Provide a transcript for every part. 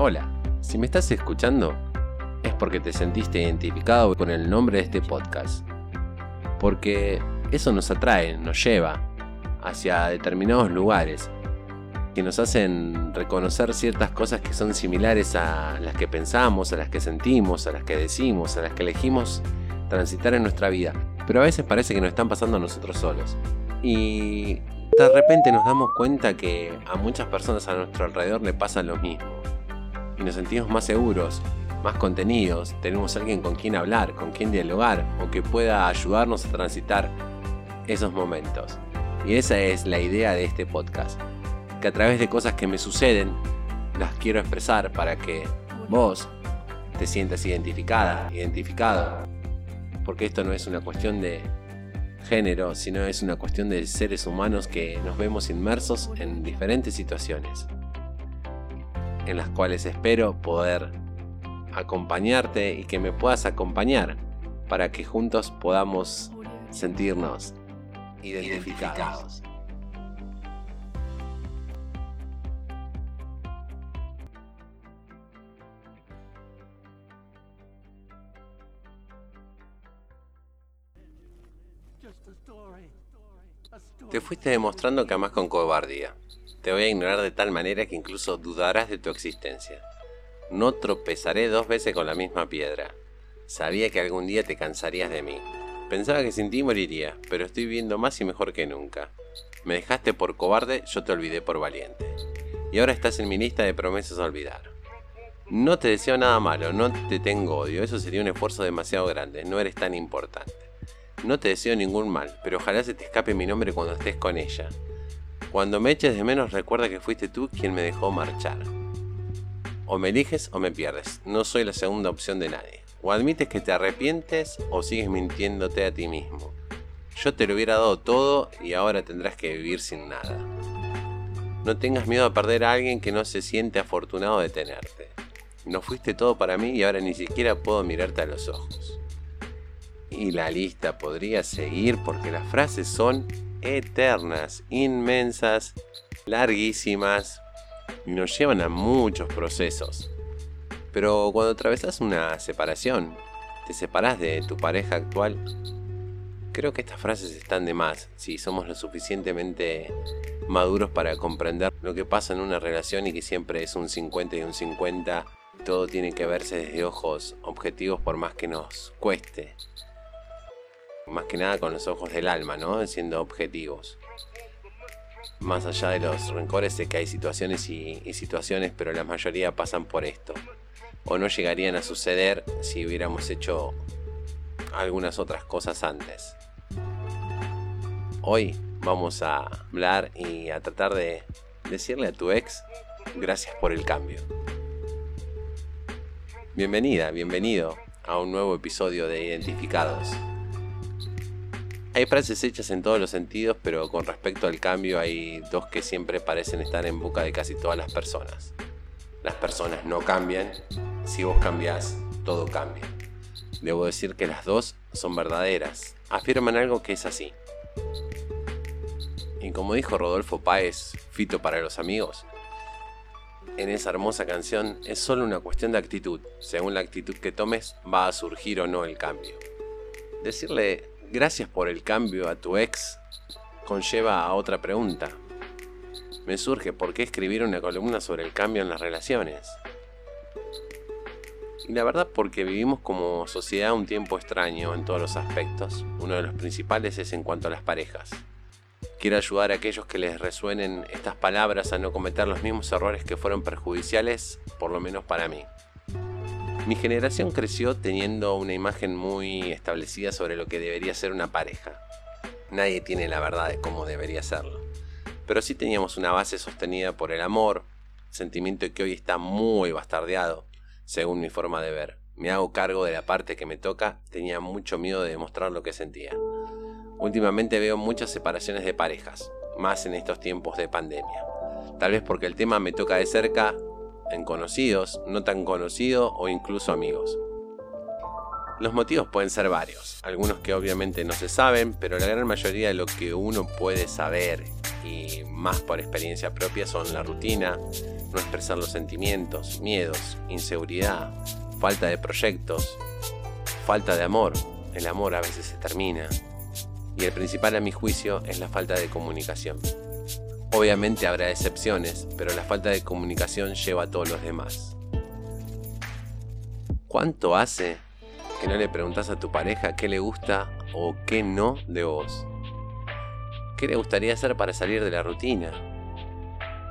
Hola, si me estás escuchando es porque te sentiste identificado con el nombre de este podcast. Porque eso nos atrae, nos lleva hacia determinados lugares que nos hacen reconocer ciertas cosas que son similares a las que pensamos, a las que sentimos, a las que decimos, a las que elegimos transitar en nuestra vida. Pero a veces parece que nos están pasando a nosotros solos. Y de repente nos damos cuenta que a muchas personas a nuestro alrededor le pasa lo mismo y nos sentimos más seguros, más contenidos, tenemos alguien con quien hablar, con quien dialogar o que pueda ayudarnos a transitar esos momentos. Y esa es la idea de este podcast, que a través de cosas que me suceden, las quiero expresar para que vos te sientas identificada, identificado. Porque esto no es una cuestión de género, sino es una cuestión de seres humanos que nos vemos inmersos en diferentes situaciones en las cuales espero poder acompañarte y que me puedas acompañar para que juntos podamos sentirnos identificados. Te fuiste demostrando que amas con cobardía. Te voy a ignorar de tal manera que incluso dudarás de tu existencia. No tropezaré dos veces con la misma piedra. Sabía que algún día te cansarías de mí. Pensaba que sin ti moriría, pero estoy viendo más y mejor que nunca. Me dejaste por cobarde, yo te olvidé por valiente. Y ahora estás en mi lista de promesas a olvidar. No te deseo nada malo, no te tengo odio, eso sería un esfuerzo demasiado grande, no eres tan importante. No te deseo ningún mal, pero ojalá se te escape mi nombre cuando estés con ella. Cuando me eches de menos recuerda que fuiste tú quien me dejó marchar. O me eliges o me pierdes. No soy la segunda opción de nadie. O admites que te arrepientes o sigues mintiéndote a ti mismo. Yo te lo hubiera dado todo y ahora tendrás que vivir sin nada. No tengas miedo a perder a alguien que no se siente afortunado de tenerte. No fuiste todo para mí y ahora ni siquiera puedo mirarte a los ojos. Y la lista podría seguir porque las frases son eternas, inmensas, larguísimas y nos llevan a muchos procesos. Pero cuando atravesas una separación, te separas de tu pareja actual, creo que estas frases están de más si somos lo suficientemente maduros para comprender lo que pasa en una relación y que siempre es un 50 y un 50. Todo tiene que verse desde ojos objetivos por más que nos cueste más que nada con los ojos del alma, ¿no? Siendo objetivos. Más allá de los rencores, sé que hay situaciones y, y, situaciones, pero la mayoría pasan por esto. O no llegarían a suceder si hubiéramos hecho algunas otras cosas antes. Hoy vamos a hablar y a tratar de decirle a tu ex gracias por el cambio. Bienvenida, bienvenido a un nuevo episodio de Identificados. Hay frases hechas en todos los sentidos, pero con respecto al cambio hay dos que siempre parecen estar en boca de casi todas las personas. Las personas no cambian, si vos cambiás, todo cambia. Debo decir que las dos son verdaderas, afirman algo que es así. Y como dijo Rodolfo Páez, Fito para los amigos, en esa hermosa canción es solo una cuestión de actitud. Según la actitud que tomes, va a surgir o no el cambio. Decirle gracias por el cambio a tu ex conlleva a otra pregunta. Me surge por qué escribir una columna sobre el cambio en las relaciones. Y la verdad porque vivimos como sociedad un tiempo extraño en todos los aspectos. Uno de los principales es en cuanto a las parejas. Quiero ayudar a aquellos que les resuenen estas palabras a no cometer los mismos errores que fueron perjudiciales, por lo menos para mí. Mi generación creció teniendo una imagen muy establecida sobre lo que debería ser una pareja. Nadie tiene la verdad de cómo debería serlo. Pero sí teníamos una base sostenida por el amor, sentimiento que hoy está muy bastardeado, según mi forma de ver. Me hago cargo de la parte que me toca, tenía mucho miedo de demostrar lo que sentía. Últimamente veo muchas separaciones de parejas, más en estos tiempos de pandemia. Tal vez porque el tema me toca de cerca en conocidos, no tan conocidos o incluso amigos. Los motivos pueden ser varios, algunos que obviamente no se saben, pero la gran mayoría de lo que uno puede saber y más por experiencia propia son la rutina, no expresar los sentimientos, miedos, inseguridad, falta de proyectos, falta de amor. El amor a veces se termina. Y el principal a mi juicio es la falta de comunicación. Obviamente habrá excepciones, pero la falta de comunicación lleva a todos los demás. ¿Cuánto hace que no le preguntas a tu pareja qué le gusta o qué no de vos. ¿Qué le gustaría hacer para salir de la rutina?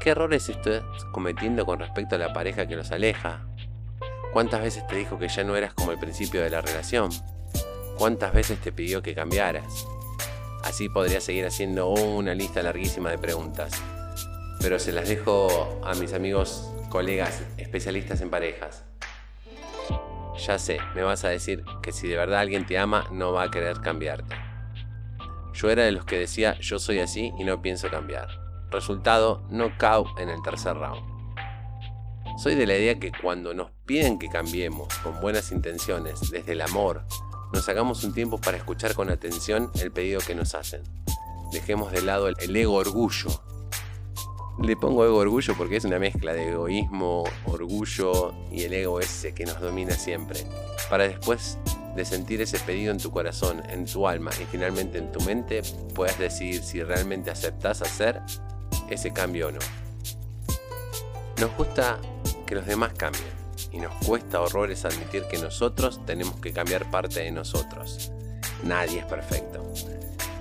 ¿Qué errores estás cometiendo con respecto a la pareja que los aleja? ¿Cuántas veces te dijo que ya no eras como el principio de la relación? ¿Cuántas veces te pidió que cambiaras? Así podría seguir haciendo una lista larguísima de preguntas. Pero se las dejo a mis amigos, colegas, especialistas en parejas. Ya sé, me vas a decir que si de verdad alguien te ama, no va a querer cambiarte. Yo era de los que decía, yo soy así y no pienso cambiar. Resultado, no cao en el tercer round. Soy de la idea que cuando nos piden que cambiemos con buenas intenciones, desde el amor, nos hagamos un tiempo para escuchar con atención el pedido que nos hacen. Dejemos de lado el ego orgullo le pongo ego orgullo porque es una mezcla de egoísmo, orgullo y el ego ese que nos domina siempre. Para después de sentir ese pedido en tu corazón, en tu alma y finalmente en tu mente, puedas decidir si realmente aceptas hacer ese cambio o no. Nos gusta que los demás cambien y nos cuesta horrores admitir que nosotros tenemos que cambiar parte de nosotros. Nadie es perfecto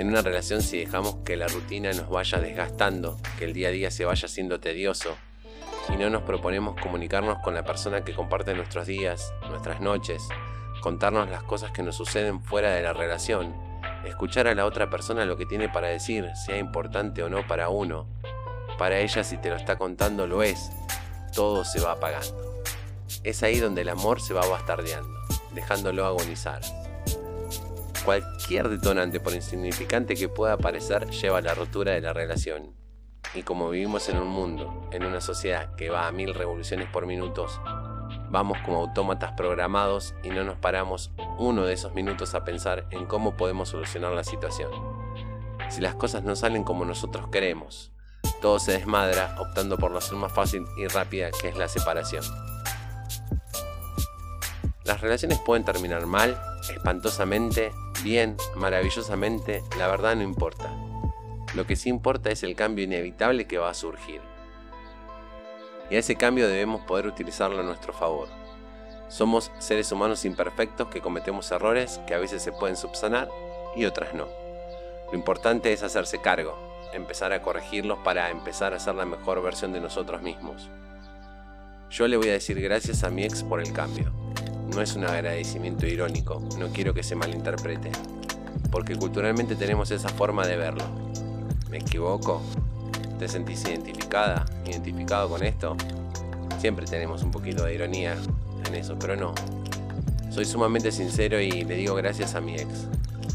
en una relación si dejamos que la rutina nos vaya desgastando, que el día a día se vaya siendo tedioso y no nos proponemos comunicarnos con la persona que comparte nuestros días, nuestras noches, contarnos las cosas que nos suceden fuera de la relación, escuchar a la otra persona lo que tiene para decir, sea importante o no para uno. Para ella si te lo está contando lo es, todo se va apagando. Es ahí donde el amor se va bastardeando, dejándolo agonizar. Cualquier detonante, por insignificante que pueda parecer, lleva a la rotura de la relación. Y como vivimos en un mundo, en una sociedad que va a mil revoluciones por minutos, vamos como autómatas programados y no nos paramos uno de esos minutos a pensar en cómo podemos solucionar la situación. Si las cosas no salen como nosotros queremos, todo se desmadra optando por la opción más fácil y rápida que es la separación. Relaciones pueden terminar mal, espantosamente, bien, maravillosamente, la verdad no importa. Lo que sí importa es el cambio inevitable que va a surgir. Y a ese cambio debemos poder utilizarlo a nuestro favor. Somos seres humanos imperfectos que cometemos errores que a veces se pueden subsanar y otras no. Lo importante es hacerse cargo, empezar a corregirlos para empezar a ser la mejor versión de nosotros mismos. Yo le voy a decir gracias a mi ex por el cambio. No es un agradecimiento irónico, no quiero que se malinterprete, porque culturalmente tenemos esa forma de verlo. ¿Me equivoco? ¿Te sentís identificada, identificado con esto? Siempre tenemos un poquito de ironía en eso, pero no. Soy sumamente sincero y le digo gracias a mi ex.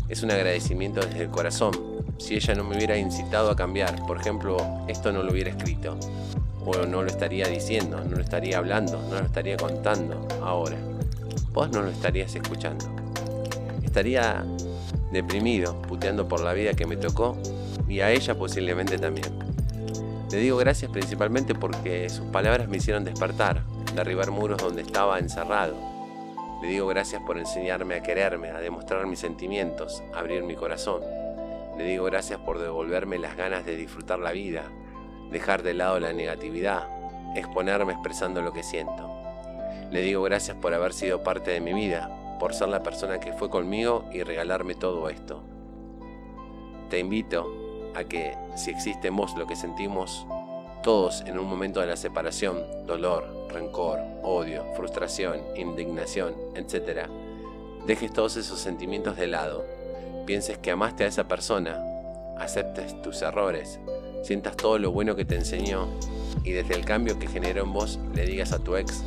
Es un agradecimiento desde el corazón. Si ella no me hubiera incitado a cambiar, por ejemplo, esto no lo hubiera escrito, o no lo estaría diciendo, no lo estaría hablando, no lo estaría contando ahora vos no lo estarías escuchando. Estaría deprimido, puteando por la vida que me tocó y a ella posiblemente también. Le digo gracias principalmente porque sus palabras me hicieron despertar, derribar muros donde estaba encerrado. Le digo gracias por enseñarme a quererme, a demostrar mis sentimientos, abrir mi corazón. Le digo gracias por devolverme las ganas de disfrutar la vida, dejar de lado la negatividad, exponerme expresando lo que siento. Le digo gracias por haber sido parte de mi vida, por ser la persona que fue conmigo y regalarme todo esto. Te invito a que, si existe en vos lo que sentimos todos en un momento de la separación, dolor, rencor, odio, frustración, indignación, etc., dejes todos esos sentimientos de lado, pienses que amaste a esa persona, aceptes tus errores, sientas todo lo bueno que te enseñó y desde el cambio que generó en vos le digas a tu ex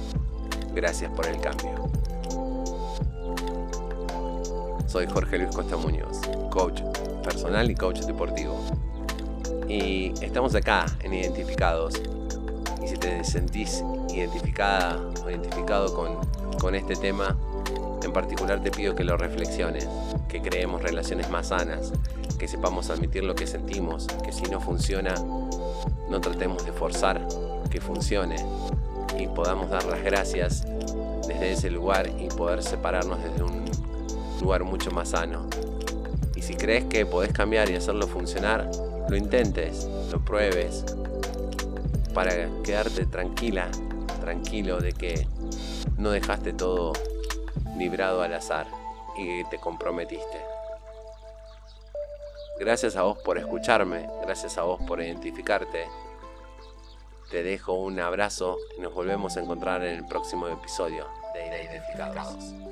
Gracias por el cambio. Soy Jorge Luis Costa Muñoz, coach personal y coach deportivo. Y estamos acá en Identificados. Y si te sentís identificada o identificado con, con este tema, En particular te pido que lo reflexiones, que creemos relaciones más sanas, que sepamos admitir lo que sentimos, que si no funciona, no tratemos de forzar que funcione y podamos dar las gracias desde ese lugar y poder separarnos desde un lugar mucho más sano. Y si crees que podés cambiar y hacerlo funcionar, lo intentes, lo pruebes, para quedarte tranquila, tranquilo de que no dejaste todo librado al azar y te comprometiste. Gracias a vos por escucharme, gracias a vos por identificarte. Te dejo un abrazo y nos volvemos a encontrar en el próximo episodio de Identificados.